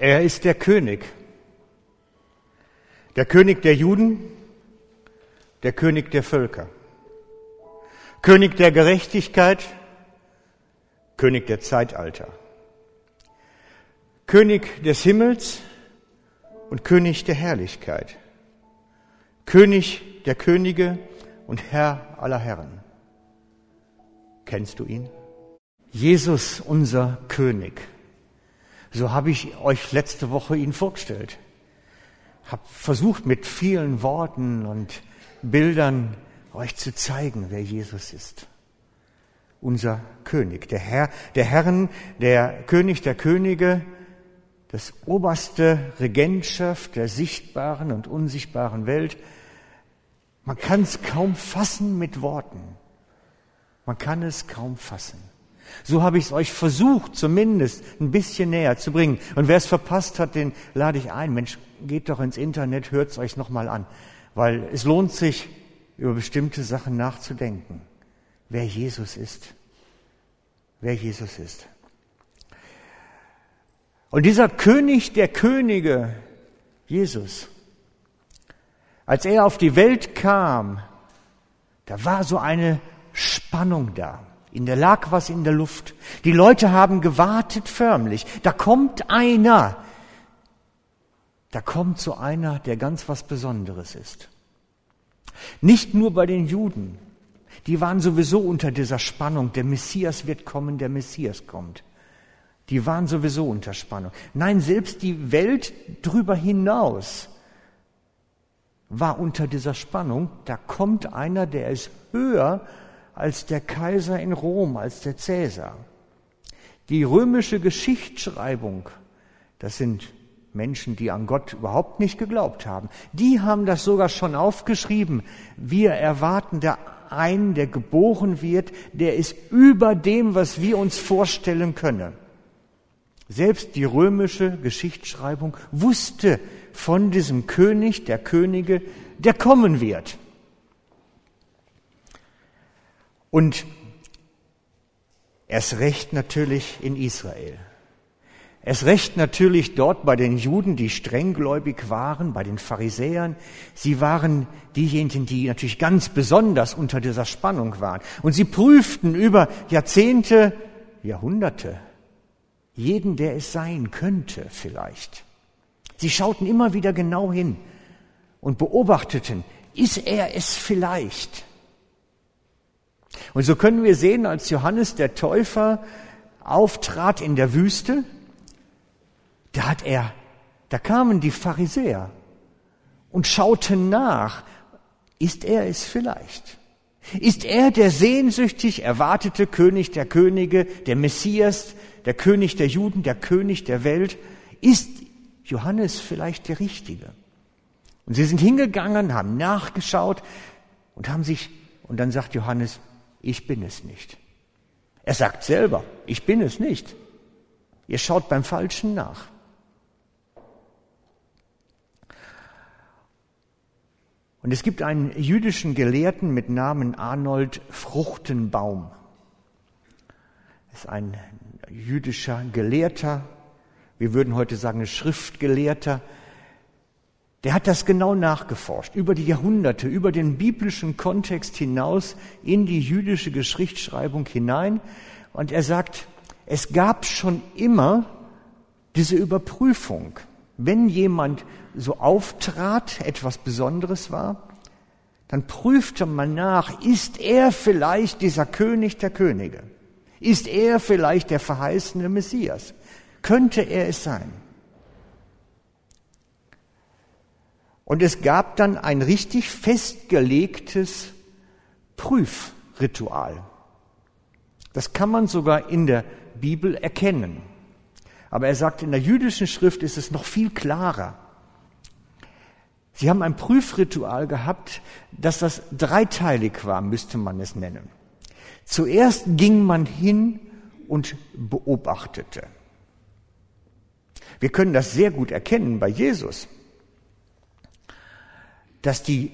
Er ist der König. Der König der Juden, der König der Völker. König der Gerechtigkeit, König der Zeitalter. König des Himmels und König der Herrlichkeit. König der Könige und Herr aller Herren. Kennst du ihn? Jesus, unser König. So habe ich euch letzte Woche ihn vorgestellt. Hab versucht mit vielen Worten und Bildern euch zu zeigen, wer Jesus ist. Unser König, der Herr, der Herren, der König der Könige, das oberste Regentschaft der sichtbaren und unsichtbaren Welt. Man kann es kaum fassen mit Worten. Man kann es kaum fassen. So habe ich es euch versucht, zumindest ein bisschen näher zu bringen. Und wer es verpasst hat, den lade ich ein. Mensch, geht doch ins Internet, hört es euch nochmal an. Weil es lohnt sich, über bestimmte Sachen nachzudenken. Wer Jesus ist. Wer Jesus ist. Und dieser König der Könige, Jesus, als er auf die Welt kam, da war so eine Spannung da. In der lag was in der Luft. Die Leute haben gewartet förmlich. Da kommt einer. Da kommt so einer, der ganz was Besonderes ist. Nicht nur bei den Juden. Die waren sowieso unter dieser Spannung. Der Messias wird kommen, der Messias kommt. Die waren sowieso unter Spannung. Nein, selbst die Welt drüber hinaus war unter dieser Spannung. Da kommt einer, der ist höher als der Kaiser in Rom, als der Cäsar. Die römische Geschichtsschreibung, das sind Menschen, die an Gott überhaupt nicht geglaubt haben, die haben das sogar schon aufgeschrieben. Wir erwarten der einen, der geboren wird, der ist über dem, was wir uns vorstellen können. Selbst die römische Geschichtsschreibung wusste von diesem König der Könige, der kommen wird. Und erst recht natürlich in Israel. Es recht natürlich dort bei den Juden, die strenggläubig waren, bei den Pharisäern. Sie waren diejenigen, die natürlich ganz besonders unter dieser Spannung waren. Und sie prüften über Jahrzehnte, Jahrhunderte jeden, der es sein könnte vielleicht. Sie schauten immer wieder genau hin und beobachteten, ist er es vielleicht? Und so können wir sehen, als Johannes der Täufer auftrat in der Wüste, da hat er, da kamen die Pharisäer und schauten nach, ist er es vielleicht? Ist er der sehnsüchtig erwartete König der Könige, der Messias, der König der Juden, der König der Welt? Ist Johannes vielleicht der Richtige? Und sie sind hingegangen, haben nachgeschaut und haben sich, und dann sagt Johannes, ich bin es nicht. Er sagt selber, ich bin es nicht. Ihr schaut beim Falschen nach. Und es gibt einen jüdischen Gelehrten mit Namen Arnold Fruchtenbaum. Das ist ein jüdischer Gelehrter, wir würden heute sagen Schriftgelehrter, der hat das genau nachgeforscht, über die Jahrhunderte, über den biblischen Kontext hinaus in die jüdische Geschichtsschreibung hinein. Und er sagt, es gab schon immer diese Überprüfung. Wenn jemand so auftrat, etwas Besonderes war, dann prüfte man nach, ist er vielleicht dieser König der Könige? Ist er vielleicht der verheißene Messias? Könnte er es sein? Und es gab dann ein richtig festgelegtes Prüfritual. Das kann man sogar in der Bibel erkennen. Aber er sagt, in der jüdischen Schrift ist es noch viel klarer. Sie haben ein Prüfritual gehabt, dass das dreiteilig war, müsste man es nennen. Zuerst ging man hin und beobachtete. Wir können das sehr gut erkennen bei Jesus dass die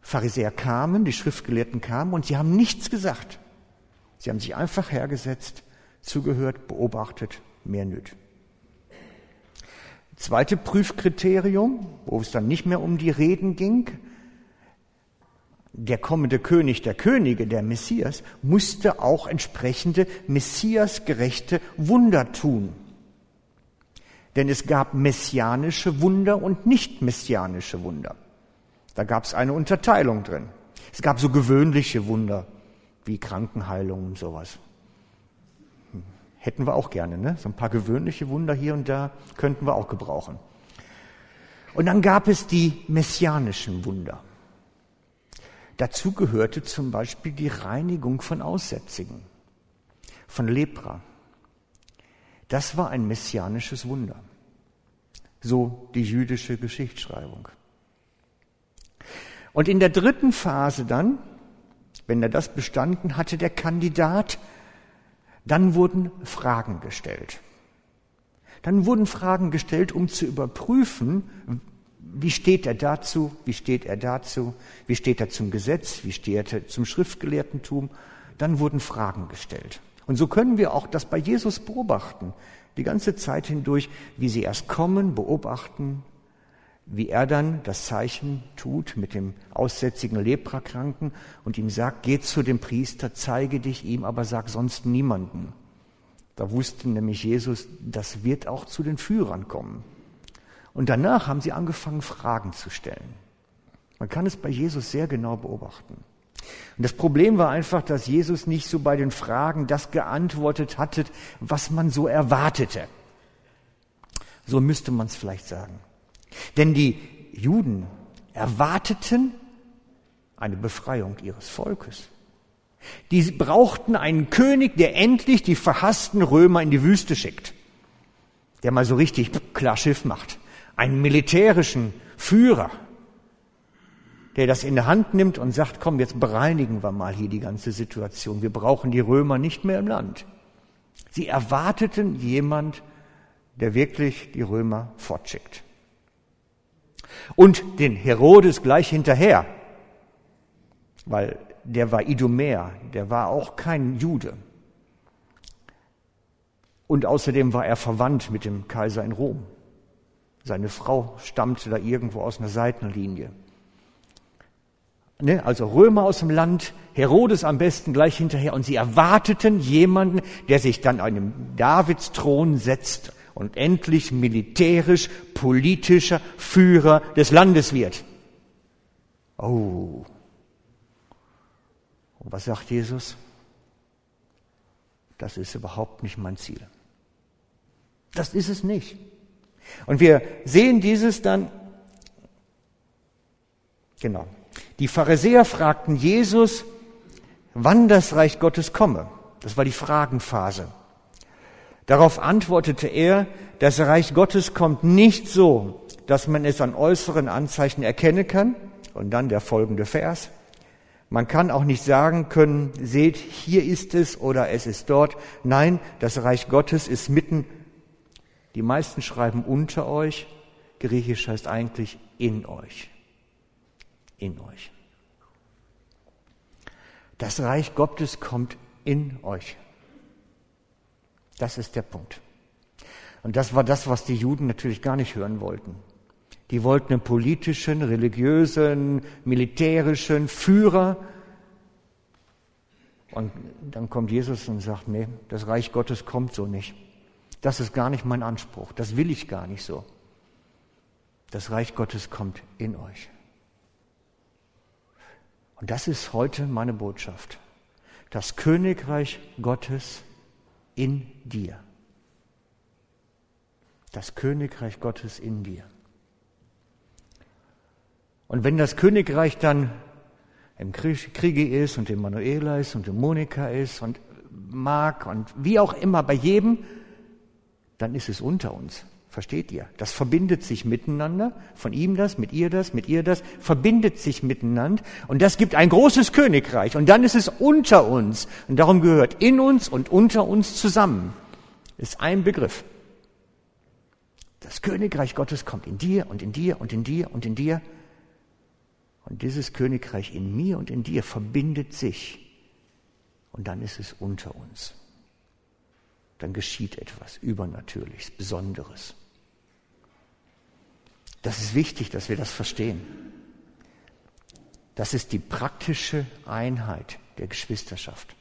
Pharisäer kamen, die Schriftgelehrten kamen und sie haben nichts gesagt. Sie haben sich einfach hergesetzt, zugehört, beobachtet, mehr nüt. Zweite Prüfkriterium, wo es dann nicht mehr um die Reden ging, der kommende König der Könige, der Messias, musste auch entsprechende messiasgerechte Wunder tun. Denn es gab messianische Wunder und nicht messianische Wunder. Da gab es eine Unterteilung drin. Es gab so gewöhnliche Wunder wie Krankenheilung und sowas. Hm, hätten wir auch gerne, ne? So ein paar gewöhnliche Wunder hier und da könnten wir auch gebrauchen. Und dann gab es die messianischen Wunder. Dazu gehörte zum Beispiel die Reinigung von Aussätzigen, von Lepra. Das war ein messianisches Wunder. So die jüdische Geschichtsschreibung. Und in der dritten Phase dann, wenn er das bestanden hatte, der Kandidat, dann wurden Fragen gestellt. Dann wurden Fragen gestellt, um zu überprüfen, wie steht er dazu? Wie steht er dazu? Wie steht er zum Gesetz? Wie steht er zum Schriftgelehrtentum? Dann wurden Fragen gestellt. Und so können wir auch das bei Jesus beobachten. Die ganze Zeit hindurch, wie sie erst kommen, beobachten, wie er dann das Zeichen tut mit dem aussätzigen Leprakranken und ihm sagt, geh zu dem Priester, zeige dich ihm, aber sag sonst niemanden. Da wusste nämlich Jesus, das wird auch zu den Führern kommen. Und danach haben sie angefangen, Fragen zu stellen. Man kann es bei Jesus sehr genau beobachten. Und das Problem war einfach, dass Jesus nicht so bei den Fragen das geantwortet hatte, was man so erwartete. So müsste man es vielleicht sagen. Denn die Juden erwarteten eine Befreiung ihres Volkes. Die brauchten einen König, der endlich die verhassten Römer in die Wüste schickt, der mal so richtig klar Schiff macht einen militärischen Führer, der das in der Hand nimmt und sagt, komm, jetzt bereinigen wir mal hier die ganze Situation. Wir brauchen die Römer nicht mehr im Land. Sie erwarteten jemand, der wirklich die Römer fortschickt. Und den Herodes gleich hinterher, weil der war Idumäer, der war auch kein Jude. Und außerdem war er verwandt mit dem Kaiser in Rom. Seine Frau stammte da irgendwo aus einer Seitenlinie. Ne, also Römer aus dem Land, Herodes am besten gleich hinterher. Und sie erwarteten jemanden, der sich dann an einem Davidsthron setzt und endlich militärisch, politischer Führer des Landes wird. Oh. Und was sagt Jesus? Das ist überhaupt nicht mein Ziel. Das ist es nicht. Und wir sehen dieses dann, genau. Die Pharisäer fragten Jesus, wann das Reich Gottes komme. Das war die Fragenphase. Darauf antwortete er, das Reich Gottes kommt nicht so, dass man es an äußeren Anzeichen erkennen kann. Und dann der folgende Vers. Man kann auch nicht sagen können, seht, hier ist es oder es ist dort. Nein, das Reich Gottes ist mitten die meisten schreiben unter euch. Griechisch heißt eigentlich in euch. In euch. Das Reich Gottes kommt in euch. Das ist der Punkt. Und das war das, was die Juden natürlich gar nicht hören wollten. Die wollten einen politischen, religiösen, militärischen Führer. Und dann kommt Jesus und sagt, nee, das Reich Gottes kommt so nicht. Das ist gar nicht mein Anspruch. Das will ich gar nicht so. Das Reich Gottes kommt in euch. Und das ist heute meine Botschaft. Das Königreich Gottes in dir. Das Königreich Gottes in dir. Und wenn das Königreich dann im Kriege ist und im Manuela ist und im Monika ist und Mark und wie auch immer bei jedem, dann ist es unter uns. Versteht ihr? Das verbindet sich miteinander. Von ihm das, mit ihr das, mit ihr das, verbindet sich miteinander. Und das gibt ein großes Königreich. Und dann ist es unter uns. Und darum gehört in uns und unter uns zusammen. Ist ein Begriff. Das Königreich Gottes kommt in dir und in dir und in dir und in dir. Und dieses Königreich in mir und in dir verbindet sich. Und dann ist es unter uns dann geschieht etwas Übernatürliches, Besonderes. Das ist wichtig, dass wir das verstehen. Das ist die praktische Einheit der Geschwisterschaft.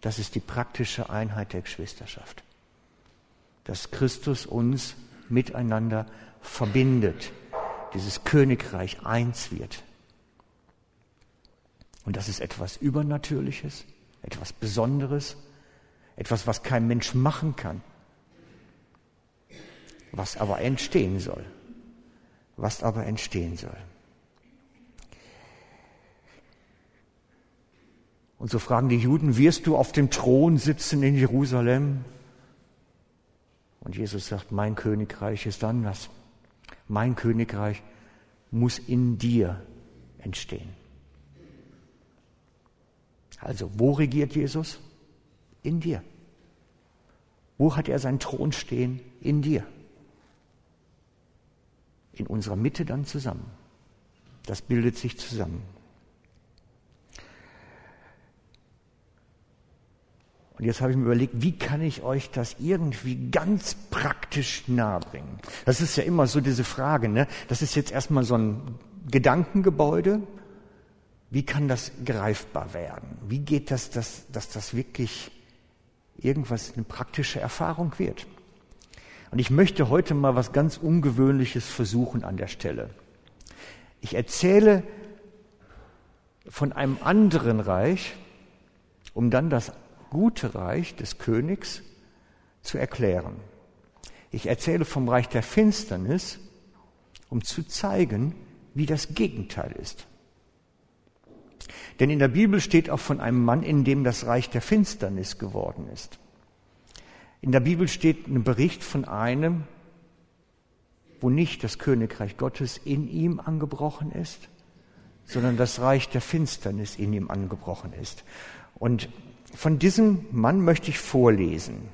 Das ist die praktische Einheit der Geschwisterschaft. Dass Christus uns miteinander verbindet, dieses Königreich eins wird. Und das ist etwas Übernatürliches, etwas Besonderes, etwas, was kein Mensch machen kann, was aber entstehen soll, was aber entstehen soll. Und so fragen die Juden, wirst du auf dem Thron sitzen in Jerusalem? Und Jesus sagt, mein Königreich ist anders. Mein Königreich muss in dir entstehen. Also, wo regiert Jesus? In dir. Wo hat er seinen Thron stehen? In dir. In unserer Mitte dann zusammen. Das bildet sich zusammen. Und jetzt habe ich mir überlegt, wie kann ich euch das irgendwie ganz praktisch nahebringen? Das ist ja immer so diese Frage, ne? Das ist jetzt erstmal so ein Gedankengebäude. Wie kann das greifbar werden? Wie geht das, dass, dass das wirklich irgendwas, eine praktische Erfahrung wird? Und ich möchte heute mal was ganz Ungewöhnliches versuchen an der Stelle. Ich erzähle von einem anderen Reich, um dann das gute Reich des Königs zu erklären. Ich erzähle vom Reich der Finsternis, um zu zeigen, wie das Gegenteil ist. Denn in der Bibel steht auch von einem Mann, in dem das Reich der Finsternis geworden ist. In der Bibel steht ein Bericht von einem, wo nicht das Königreich Gottes in ihm angebrochen ist, sondern das Reich der Finsternis in ihm angebrochen ist. Und von diesem Mann möchte ich vorlesen.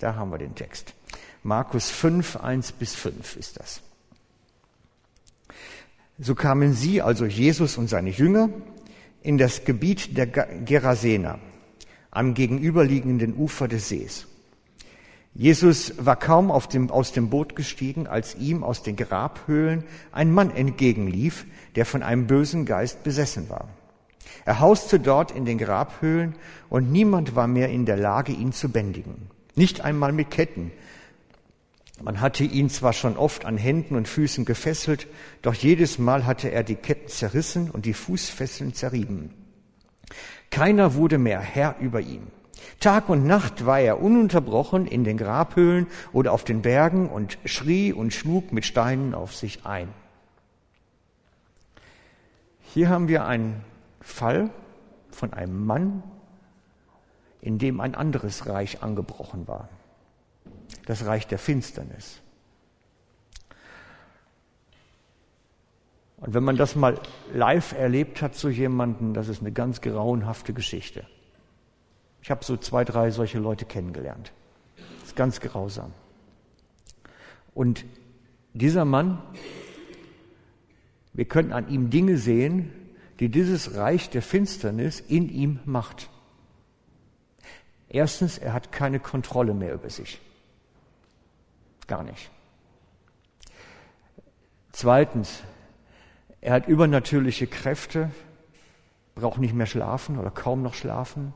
Da haben wir den Text. Markus 5, 1 bis 5 ist das. So kamen sie, also Jesus und seine Jünger, in das Gebiet der Gerasener, am gegenüberliegenden Ufer des Sees. Jesus war kaum dem, aus dem Boot gestiegen, als ihm aus den Grabhöhlen ein Mann entgegenlief, der von einem bösen Geist besessen war. Er hauste dort in den Grabhöhlen und niemand war mehr in der Lage, ihn zu bändigen. Nicht einmal mit Ketten. Man hatte ihn zwar schon oft an Händen und Füßen gefesselt, doch jedes Mal hatte er die Ketten zerrissen und die Fußfesseln zerrieben. Keiner wurde mehr Herr über ihn. Tag und Nacht war er ununterbrochen in den Grabhöhlen oder auf den Bergen und schrie und schlug mit Steinen auf sich ein. Hier haben wir einen Fall von einem Mann, in dem ein anderes Reich angebrochen war. Das Reich der Finsternis. Und wenn man das mal live erlebt hat, so jemanden, das ist eine ganz grauenhafte Geschichte. Ich habe so zwei, drei solche Leute kennengelernt. Das ist ganz grausam. Und dieser Mann, wir können an ihm Dinge sehen, die dieses Reich der Finsternis in ihm macht. Erstens, er hat keine Kontrolle mehr über sich. Gar nicht. Zweitens, er hat übernatürliche Kräfte, braucht nicht mehr schlafen oder kaum noch schlafen.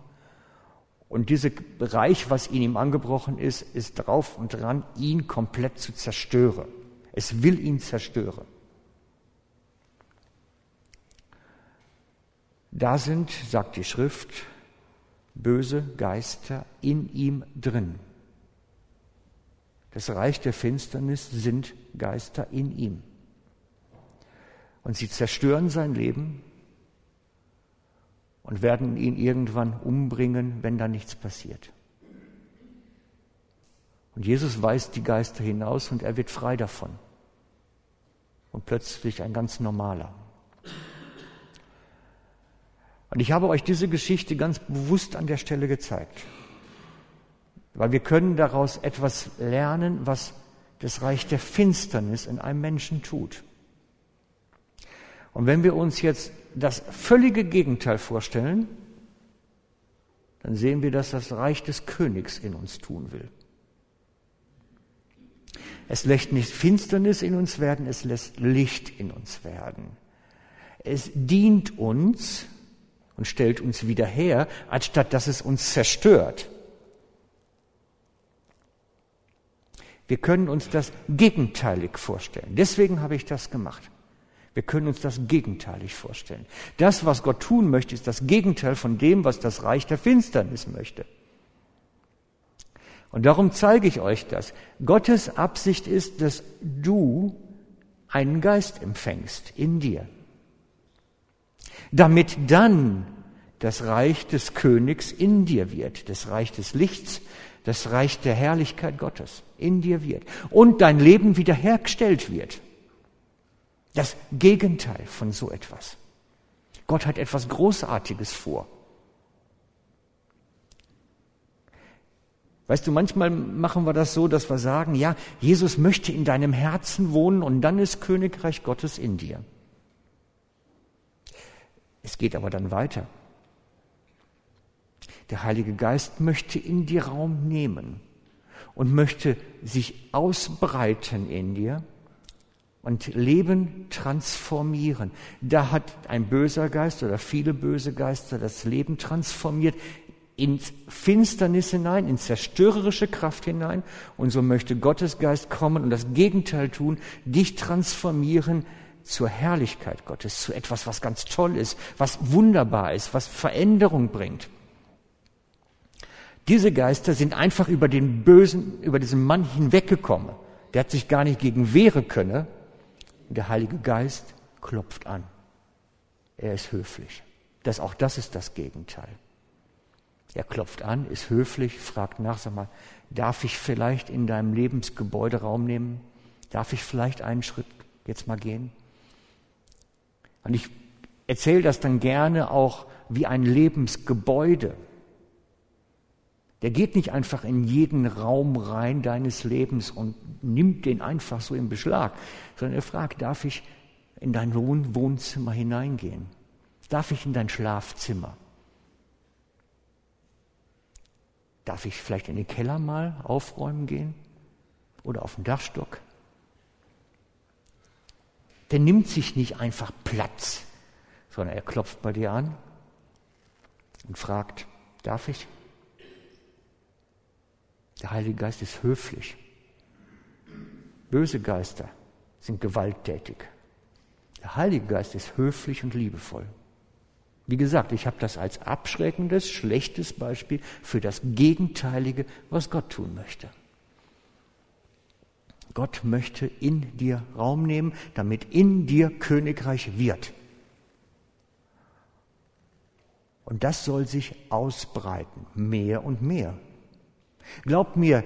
Und dieses Reich, was in ihm angebrochen ist, ist drauf und dran, ihn komplett zu zerstören. Es will ihn zerstören. Da sind, sagt die Schrift, böse Geister in ihm drin. Das Reich der Finsternis sind Geister in ihm. Und sie zerstören sein Leben und werden ihn irgendwann umbringen, wenn da nichts passiert. Und Jesus weist die Geister hinaus und er wird frei davon. Und plötzlich ein ganz normaler. Und ich habe euch diese Geschichte ganz bewusst an der Stelle gezeigt, weil wir können daraus etwas lernen, was das Reich der Finsternis in einem Menschen tut. Und wenn wir uns jetzt das völlige Gegenteil vorstellen, dann sehen wir, dass das Reich des Königs in uns tun will. Es lässt nicht Finsternis in uns werden, es lässt Licht in uns werden. Es dient uns und stellt uns wieder her, anstatt dass es uns zerstört. Wir können uns das gegenteilig vorstellen. Deswegen habe ich das gemacht. Wir können uns das gegenteilig vorstellen. Das, was Gott tun möchte, ist das Gegenteil von dem, was das Reich der Finsternis möchte. Und darum zeige ich euch das. Gottes Absicht ist, dass du einen Geist empfängst in dir, damit dann das Reich des Königs in dir wird, das Reich des Lichts, das Reich der Herrlichkeit Gottes in dir wird und dein Leben wiederhergestellt wird. Das Gegenteil von so etwas. Gott hat etwas Großartiges vor. Weißt du, manchmal machen wir das so, dass wir sagen, ja, Jesus möchte in deinem Herzen wohnen und dann ist Königreich Gottes in dir. Es geht aber dann weiter. Der Heilige Geist möchte in dir Raum nehmen und möchte sich ausbreiten in dir und Leben transformieren. Da hat ein böser Geist oder viele böse Geister das Leben transformiert in Finsternis hinein, in zerstörerische Kraft hinein. Und so möchte Gottes Geist kommen und das Gegenteil tun, dich transformieren zur Herrlichkeit Gottes, zu etwas, was ganz toll ist, was wunderbar ist, was Veränderung bringt. Diese Geister sind einfach über den Bösen, über diesen Mann hinweggekommen. Der hat sich gar nicht gegen wehren können. Der Heilige Geist klopft an. Er ist höflich. Das, auch das ist das Gegenteil. Er klopft an, ist höflich, fragt nach, sag mal, darf ich vielleicht in deinem Lebensgebäude Raum nehmen? Darf ich vielleicht einen Schritt jetzt mal gehen? Und ich erzähle das dann gerne auch wie ein Lebensgebäude. Der geht nicht einfach in jeden Raum rein deines Lebens und nimmt den einfach so in Beschlag, sondern er fragt, darf ich in dein Wohnzimmer hineingehen? Darf ich in dein Schlafzimmer? Darf ich vielleicht in den Keller mal aufräumen gehen? Oder auf den Dachstock? Der nimmt sich nicht einfach Platz, sondern er klopft bei dir an und fragt, darf ich? Der Heilige Geist ist höflich. Böse Geister sind gewalttätig. Der Heilige Geist ist höflich und liebevoll. Wie gesagt, ich habe das als abschreckendes, schlechtes Beispiel für das Gegenteilige, was Gott tun möchte. Gott möchte in dir Raum nehmen, damit in dir Königreich wird. Und das soll sich ausbreiten, mehr und mehr. Glaubt mir,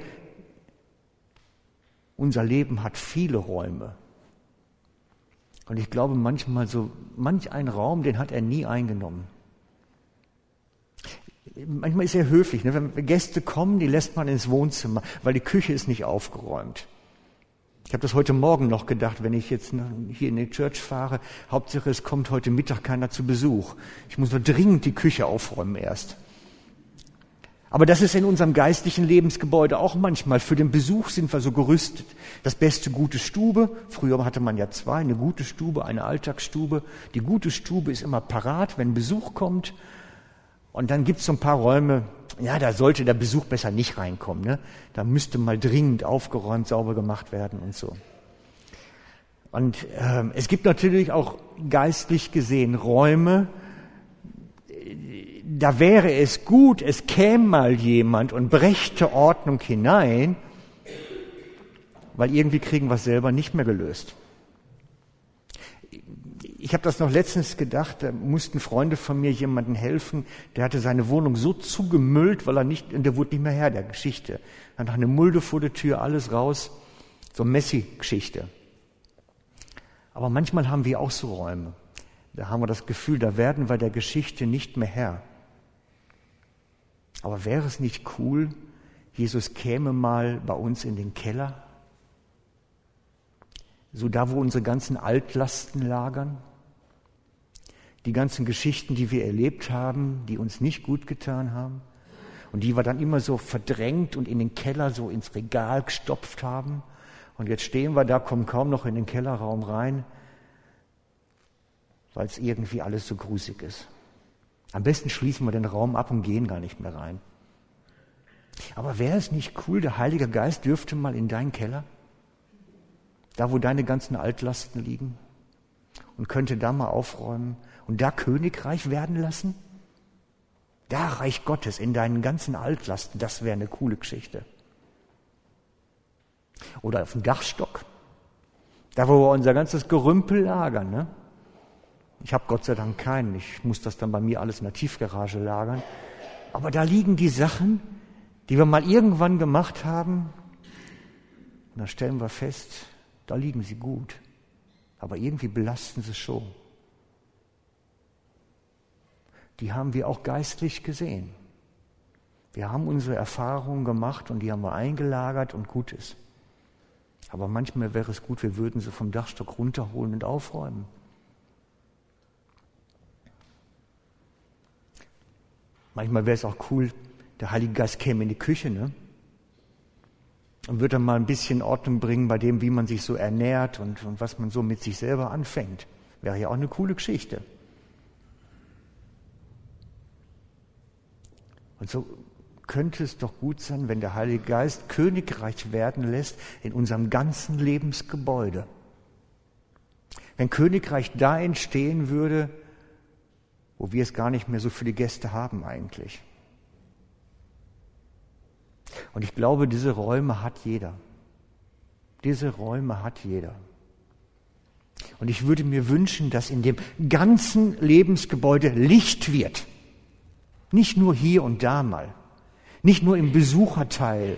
unser Leben hat viele Räume. Und ich glaube manchmal so, manch ein Raum, den hat er nie eingenommen. Manchmal ist er höflich. Ne? Wenn Gäste kommen, die lässt man ins Wohnzimmer, weil die Küche ist nicht aufgeräumt. Ich habe das heute Morgen noch gedacht, wenn ich jetzt hier in die Church fahre. Hauptsache, es kommt heute Mittag keiner zu Besuch. Ich muss nur dringend die Küche aufräumen erst. Aber das ist in unserem geistlichen Lebensgebäude auch manchmal. Für den Besuch sind wir so gerüstet. Das beste gute Stube. Früher hatte man ja zwei, eine gute Stube, eine Alltagsstube. Die gute Stube ist immer parat, wenn Besuch kommt. Und dann gibt's so ein paar Räume, ja, da sollte der Besuch besser nicht reinkommen. Ne? Da müsste mal dringend aufgeräumt, sauber gemacht werden und so. Und ähm, es gibt natürlich auch geistlich gesehen Räume, da wäre es gut, es käme mal jemand und brächte Ordnung hinein, weil irgendwie kriegen wir es selber nicht mehr gelöst. Ich habe das noch letztens gedacht, da mussten Freunde von mir jemandem helfen, der hatte seine Wohnung so zugemüllt, weil er nicht, der wurde nicht mehr Herr der Geschichte. Dann noch eine Mulde vor der Tür, alles raus, so Messi-Geschichte. Aber manchmal haben wir auch so Räume. Da haben wir das Gefühl, da werden wir der Geschichte nicht mehr Herr. Aber wäre es nicht cool, Jesus käme mal bei uns in den Keller? So da, wo unsere ganzen Altlasten lagern? Die ganzen Geschichten, die wir erlebt haben, die uns nicht gut getan haben und die wir dann immer so verdrängt und in den Keller so ins Regal gestopft haben Und jetzt stehen wir da, kommen kaum noch in den Kellerraum rein, weil es irgendwie alles so grusig ist. Am besten schließen wir den Raum ab und gehen gar nicht mehr rein. Aber wäre es nicht cool, der Heilige Geist dürfte mal in deinen Keller? Da, wo deine ganzen Altlasten liegen? Und könnte da mal aufräumen und da Königreich werden lassen? Da Reich Gottes in deinen ganzen Altlasten, das wäre eine coole Geschichte. Oder auf dem Dachstock. Da, wo wir unser ganzes Gerümpel lagern. Ne? Ich habe Gott sei Dank keinen. Ich muss das dann bei mir alles in der Tiefgarage lagern. Aber da liegen die Sachen, die wir mal irgendwann gemacht haben. Und da stellen wir fest, da liegen sie gut. Aber irgendwie belasten sie schon. Die haben wir auch geistlich gesehen. Wir haben unsere Erfahrungen gemacht und die haben wir eingelagert und gut ist. Aber manchmal wäre es gut, wir würden sie vom Dachstock runterholen und aufräumen. Manchmal wäre es auch cool, der Heilige Geist käme in die Küche ne? und würde dann mal ein bisschen Ordnung bringen bei dem, wie man sich so ernährt und, und was man so mit sich selber anfängt. Wäre ja auch eine coole Geschichte. Und so könnte es doch gut sein, wenn der Heilige Geist Königreich werden lässt in unserem ganzen Lebensgebäude. Wenn Königreich da entstehen würde, wo wir es gar nicht mehr so viele Gäste haben eigentlich. Und ich glaube, diese Räume hat jeder. Diese Räume hat jeder. Und ich würde mir wünschen, dass in dem ganzen Lebensgebäude Licht wird. Nicht nur hier und da mal. Nicht nur im Besucherteil,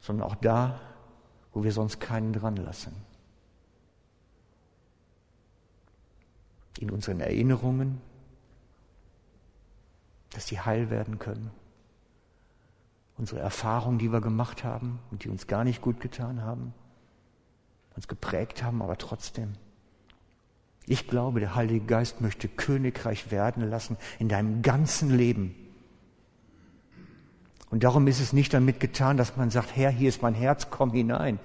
sondern auch da, wo wir sonst keinen dran lassen. In unseren Erinnerungen, dass sie heil werden können. Unsere Erfahrungen, die wir gemacht haben und die uns gar nicht gut getan haben, uns geprägt haben, aber trotzdem. Ich glaube, der Heilige Geist möchte Königreich werden lassen in deinem ganzen Leben. Und darum ist es nicht damit getan, dass man sagt, Herr, hier ist mein Herz, komm hinein,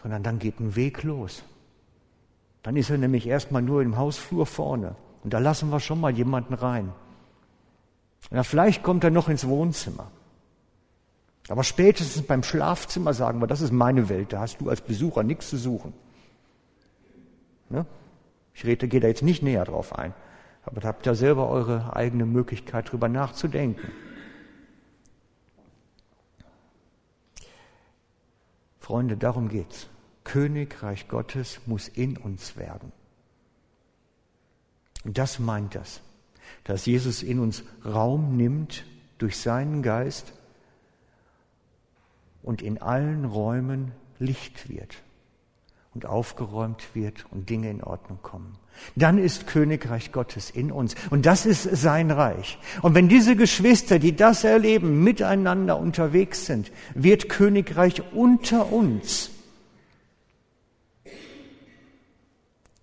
sondern dann geht ein Weg los. Dann ist er nämlich erstmal nur im Hausflur vorne und da lassen wir schon mal jemanden rein. Na, vielleicht kommt er noch ins Wohnzimmer. Aber spätestens beim Schlafzimmer sagen wir, das ist meine Welt, da hast du als Besucher nichts zu suchen. Ne? Ich rede, gehe da jetzt nicht näher drauf ein, aber da habt ihr selber eure eigene Möglichkeit, drüber nachzudenken. Freunde, darum geht's. Königreich Gottes muss in uns werden. Und das meint das, dass Jesus in uns Raum nimmt durch seinen Geist und in allen Räumen Licht wird und aufgeräumt wird und Dinge in Ordnung kommen. Dann ist Königreich Gottes in uns. Und das ist sein Reich. Und wenn diese Geschwister, die das erleben, miteinander unterwegs sind, wird Königreich unter uns.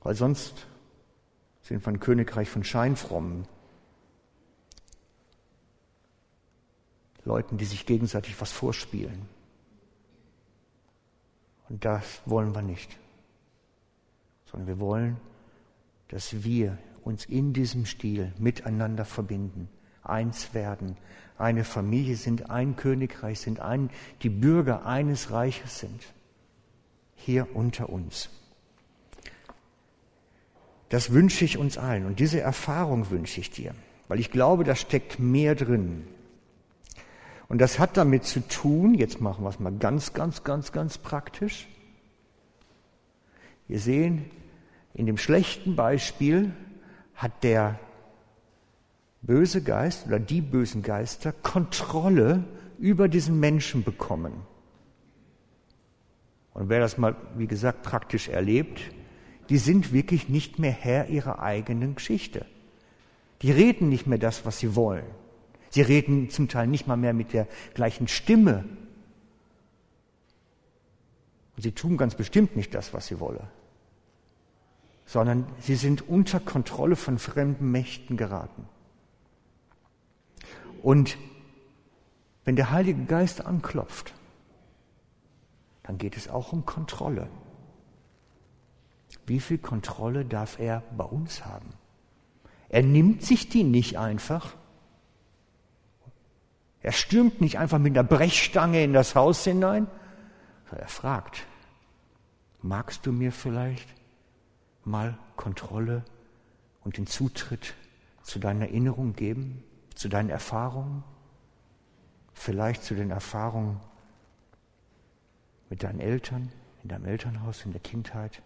Weil sonst sind wir ein Königreich von Scheinfrommen. Leuten, die sich gegenseitig was vorspielen. Und das wollen wir nicht. Sondern wir wollen dass wir uns in diesem Stil miteinander verbinden, eins werden, eine Familie sind, ein Königreich sind, ein, die Bürger eines Reiches sind, hier unter uns. Das wünsche ich uns allen und diese Erfahrung wünsche ich dir, weil ich glaube, da steckt mehr drin. Und das hat damit zu tun, jetzt machen wir es mal ganz, ganz, ganz, ganz praktisch. Wir sehen, in dem schlechten Beispiel hat der böse Geist oder die bösen Geister Kontrolle über diesen Menschen bekommen. Und wer das mal, wie gesagt, praktisch erlebt, die sind wirklich nicht mehr Herr ihrer eigenen Geschichte. Die reden nicht mehr das, was sie wollen. Sie reden zum Teil nicht mal mehr mit der gleichen Stimme. Und sie tun ganz bestimmt nicht das, was sie wollen sondern sie sind unter Kontrolle von fremden Mächten geraten. Und wenn der Heilige Geist anklopft dann geht es auch um Kontrolle. Wie viel Kontrolle darf er bei uns haben? Er nimmt sich die nicht einfach. Er stürmt nicht einfach mit einer Brechstange in das Haus hinein, er fragt, magst du mir vielleicht mal Kontrolle und den Zutritt zu deinen Erinnerungen geben, zu deinen Erfahrungen, vielleicht zu den Erfahrungen mit deinen Eltern, in deinem Elternhaus, in der Kindheit,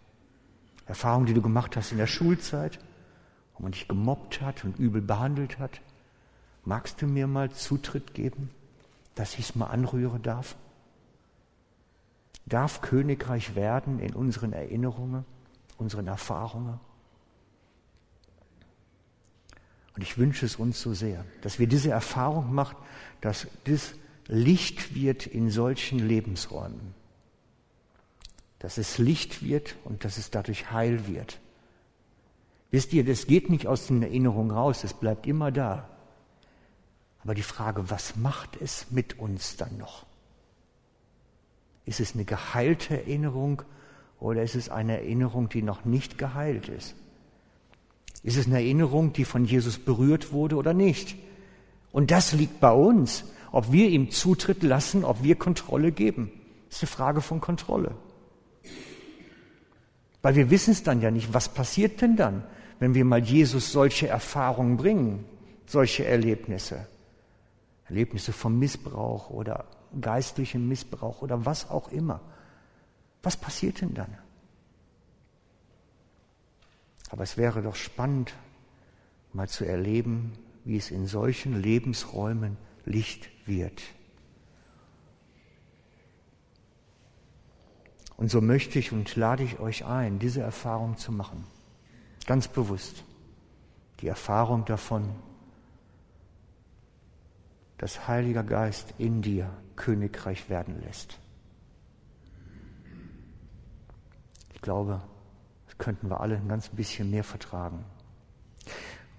Erfahrungen, die du gemacht hast in der Schulzeit, wo man dich gemobbt hat und übel behandelt hat. Magst du mir mal Zutritt geben, dass ich es mal anrühren darf? Darf Königreich werden in unseren Erinnerungen, unseren Erfahrungen? Und ich wünsche es uns so sehr, dass wir diese Erfahrung machen, dass das Licht wird in solchen Lebensräumen. Dass es Licht wird und dass es dadurch heil wird. Wisst ihr, das geht nicht aus den Erinnerungen raus, es bleibt immer da. Aber die Frage, was macht es mit uns dann noch? Ist es eine geheilte Erinnerung oder ist es eine Erinnerung, die noch nicht geheilt ist? Ist es eine Erinnerung, die von Jesus berührt wurde oder nicht? Und das liegt bei uns, ob wir ihm Zutritt lassen, ob wir Kontrolle geben. Das ist eine Frage von Kontrolle. Weil wir wissen es dann ja nicht, was passiert denn dann, wenn wir mal Jesus solche Erfahrungen bringen, solche Erlebnisse. Erlebnisse vom Missbrauch oder geistlichem Missbrauch oder was auch immer. Was passiert denn dann? Aber es wäre doch spannend, mal zu erleben, wie es in solchen Lebensräumen Licht wird. Und so möchte ich und lade ich euch ein, diese Erfahrung zu machen. Ganz bewusst. Die Erfahrung davon, dass Heiliger Geist in dir Königreich werden lässt. Ich glaube, könnten wir alle ein ganz bisschen mehr vertragen.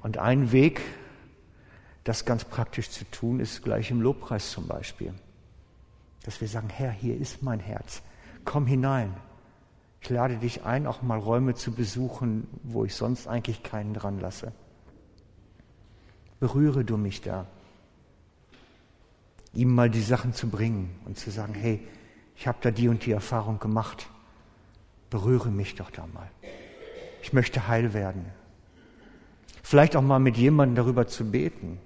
Und ein Weg, das ganz praktisch zu tun, ist gleich im Lobpreis zum Beispiel. Dass wir sagen, Herr, hier ist mein Herz. Komm hinein. Ich lade dich ein, auch mal Räume zu besuchen, wo ich sonst eigentlich keinen dran lasse. Berühre du mich da. Ihm mal die Sachen zu bringen und zu sagen, hey, ich habe da die und die Erfahrung gemacht berühre mich doch da mal. Ich möchte heil werden. Vielleicht auch mal mit jemandem darüber zu beten,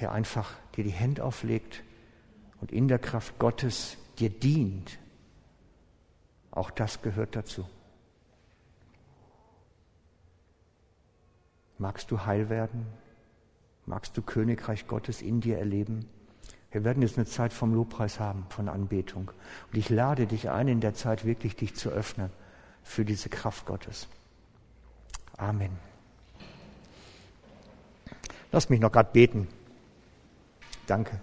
der einfach dir die Hände auflegt und in der Kraft Gottes dir dient. Auch das gehört dazu. Magst du heil werden? Magst du Königreich Gottes in dir erleben? Wir werden jetzt eine Zeit vom Lobpreis haben, von Anbetung. Und ich lade dich ein, in der Zeit wirklich dich zu öffnen für diese Kraft Gottes. Amen. Lass mich noch gerade beten. Danke.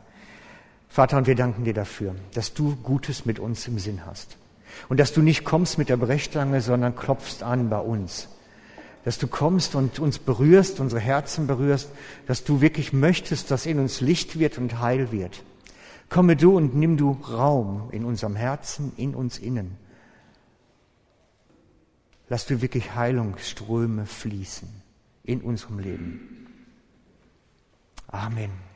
Vater, und wir danken dir dafür, dass du Gutes mit uns im Sinn hast. Und dass du nicht kommst mit der Brechstange, sondern klopfst an bei uns. Dass du kommst und uns berührst, unsere Herzen berührst, dass du wirklich möchtest, dass in uns Licht wird und Heil wird. Komme du und nimm du Raum in unserem Herzen, in uns innen. Lass du wirklich Heilungsströme fließen in unserem Leben. Amen.